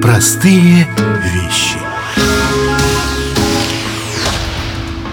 Простые вещи.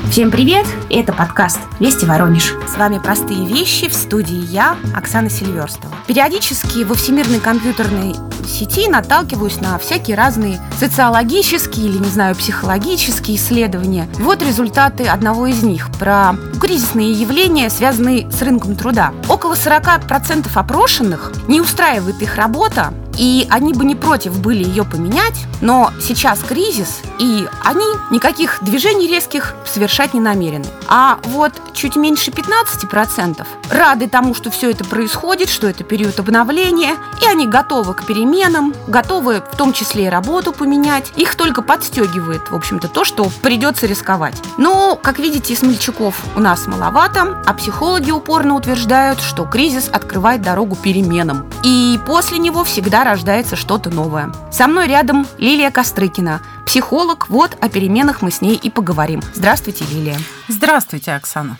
Всем привет! Это подкаст «Вести Воронеж». С вами «Простые вещи» в студии я, Оксана Сильверстова. Периодически во всемирной компьютерной сети наталкиваюсь на всякие разные социологические или, не знаю, психологические исследования. Вот результаты одного из них про кризисные явления, связанные с рынком труда. Около 40% опрошенных не устраивает их работа, и они бы не против были ее поменять, но сейчас кризис, и они никаких движений резких совершать не намерены. А вот чуть меньше 15% рады тому, что все это происходит, что это период обновления, и они готовы к переменам, готовы в том числе и работу поменять. Их только подстегивает, в общем-то, то, что придется рисковать. Но, как видите, смельчаков у нас маловато, а психологи упорно утверждают, что кризис открывает дорогу переменам. И после него всегда рождается что-то новое. Со мной рядом Лилия Кострыкина, психолог. Вот о переменах мы с ней и поговорим. Здравствуйте, Лилия. Здравствуйте, Оксана.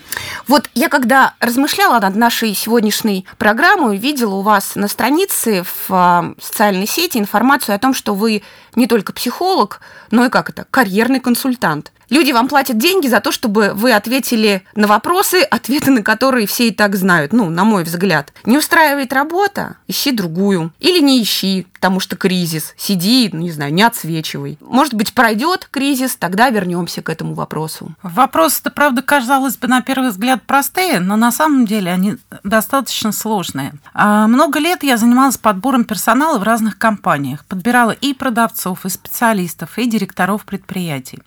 Вот я когда размышляла над нашей сегодняшней программой, видела у вас на странице в а, социальной сети информацию о том, что вы не только психолог, но и как это, карьерный консультант. Люди вам платят деньги за то, чтобы вы ответили на вопросы, ответы на которые все и так знают, ну, на мой взгляд. Не устраивает работа, ищи другую. Или не ищи, потому что кризис. Сиди, ну, не знаю, не отсвечивай. Может быть, пройдет кризис, тогда вернемся к этому вопросу. Вопросы-то, правда, казалось бы, на первый взгляд простые, но на самом деле они достаточно сложные. А много лет я занималась подбором персонала в разных компаниях, подбирала и продавцов, и специалистов, и директоров предприятий.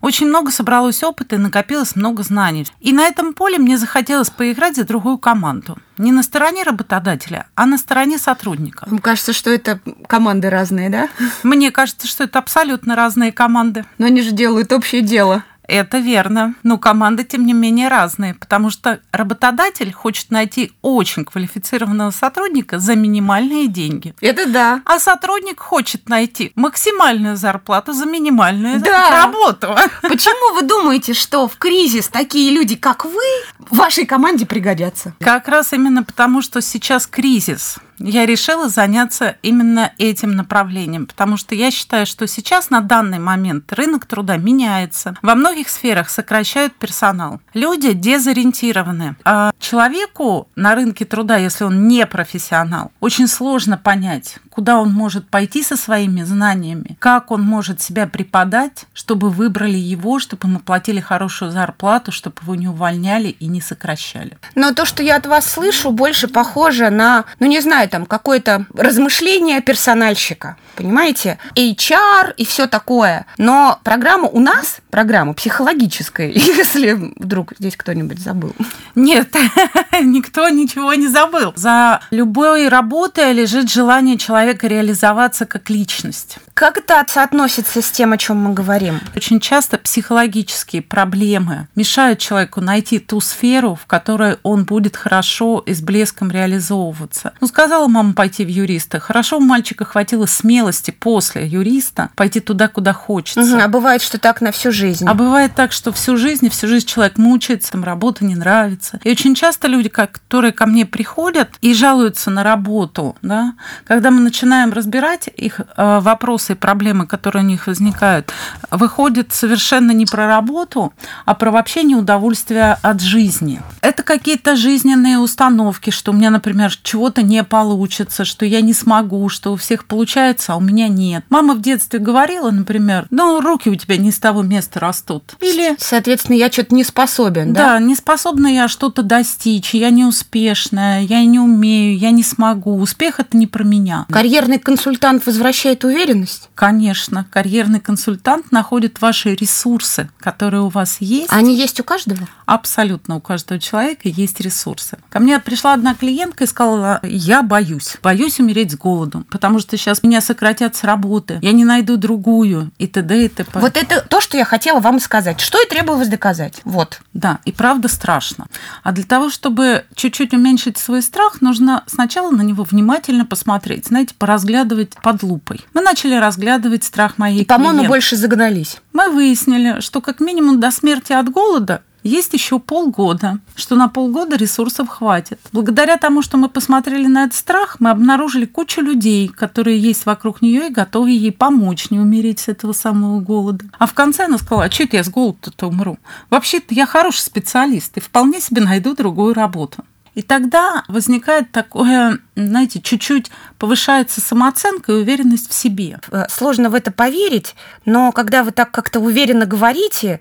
Очень очень много собралось опыта и накопилось много знаний. И на этом поле мне захотелось поиграть за другую команду. Не на стороне работодателя, а на стороне сотрудника. Мне кажется, что это команды разные, да? Мне кажется, что это абсолютно разные команды. Но они же делают общее дело. Это верно. Но команды, тем не менее, разные, потому что работодатель хочет найти очень квалифицированного сотрудника за минимальные деньги. Это да. А сотрудник хочет найти максимальную зарплату за минимальную да. работу. Почему вы думаете, что в кризис такие люди, как вы, вашей команде пригодятся? Как раз именно потому, что сейчас кризис я решила заняться именно этим направлением, потому что я считаю, что сейчас на данный момент рынок труда меняется. Во многих сферах сокращают персонал. Люди дезориентированы. А человеку на рынке труда, если он не профессионал, очень сложно понять, куда он может пойти со своими знаниями, как он может себя преподать, чтобы выбрали его, чтобы ему платили хорошую зарплату, чтобы его не увольняли и не сокращали. Но то, что я от вас слышу, больше похоже на, ну не знаю, там какое-то размышление персональщика, понимаете? HR и все такое. Но программа у нас, программа психологическая, если вдруг здесь кто-нибудь забыл. Нет, никто ничего не забыл. За любой работой лежит желание человека реализоваться как личность. Как это соотносится с тем, о чем мы говорим? Очень часто психологические проблемы мешают человеку найти ту сферу, в которой он будет хорошо и с блеском реализовываться. Ну, сказала мама пойти в юриста. Хорошо у мальчика хватило смелости после юриста пойти туда, куда хочется. Угу, а бывает, что так на всю жизнь. А бывает так, что всю жизнь, всю жизнь человек мучается, там работа не нравится. И очень часто люди, которые ко мне приходят и жалуются на работу, да, когда мы начинаем разбирать их э, вопросы вопросы и проблемы, которые у них возникают, выходит совершенно не про работу, а про вообще неудовольствие от жизни. Это какие-то жизненные установки, что у меня, например, чего-то не получится, что я не смогу, что у всех получается, а у меня нет. Мама в детстве говорила, например, ну, руки у тебя не с того места растут. Или... Соответственно, я что-то не способен, да? Да, не способна я что-то достичь, я не успешная, я не умею, я не смогу. Успех – это не про меня. Карьерный консультант возвращает уверенность? Есть? Конечно. Карьерный консультант находит ваши ресурсы, которые у вас есть. Они есть у каждого? Абсолютно у каждого человека есть ресурсы. Ко мне пришла одна клиентка и сказала, я боюсь. Боюсь умереть с голоду, потому что сейчас меня сократят с работы, я не найду другую, и т.д. и т.п. Вот это то, что я хотела вам сказать. Что и требовалось доказать. Вот. Да, и правда страшно. А для того, чтобы чуть-чуть уменьшить свой страх, нужно сначала на него внимательно посмотреть, знаете, поразглядывать под лупой. Мы начали разглядывать страх моей И, по-моему, больше загнались. Мы выяснили, что как минимум до смерти от голода есть еще полгода, что на полгода ресурсов хватит. Благодаря тому, что мы посмотрели на этот страх, мы обнаружили кучу людей, которые есть вокруг нее и готовы ей помочь не умереть с этого самого голода. А в конце она сказала, а что это я с голода-то умру? Вообще-то я хороший специалист и вполне себе найду другую работу. И тогда возникает такое, знаете, чуть-чуть повышается самооценка и уверенность в себе. Э, сложно в это поверить, но когда вы так как-то уверенно говорите,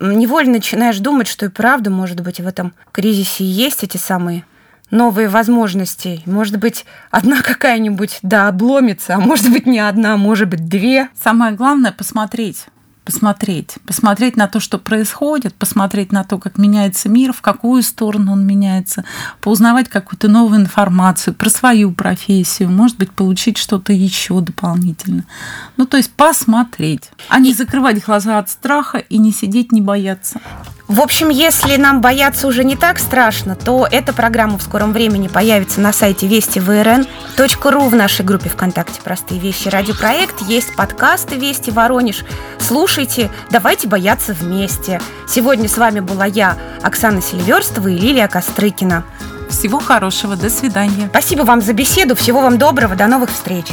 невольно начинаешь думать, что и правда, может быть, в этом кризисе есть эти самые новые возможности. Может быть, одна какая-нибудь, да, обломится, а может быть, не одна, может быть, две. Самое главное – посмотреть посмотреть, посмотреть на то, что происходит, посмотреть на то, как меняется мир, в какую сторону он меняется, поузнавать какую-то новую информацию про свою профессию, может быть, получить что-то еще дополнительно. Ну, то есть посмотреть, а не закрывать глаза от страха и не сидеть, не бояться. В общем, если нам бояться уже не так страшно, то эта программа в скором времени появится на сайте вестиврн.ру в нашей группе ВКонтакте «Простые вещи». Радиопроект, есть подкасты «Вести Воронеж». Слушайте, давайте бояться вместе. Сегодня с вами была я, Оксана Сильверстова и Лилия Кострыкина. Всего хорошего, до свидания. Спасибо вам за беседу, всего вам доброго, до новых встреч.